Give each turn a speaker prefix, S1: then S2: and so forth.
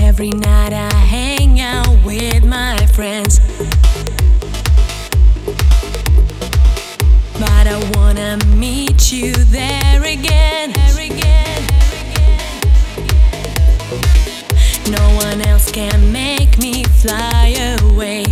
S1: Every night I hang out with my friends. But I wanna meet you there again. No one else can make me fly away.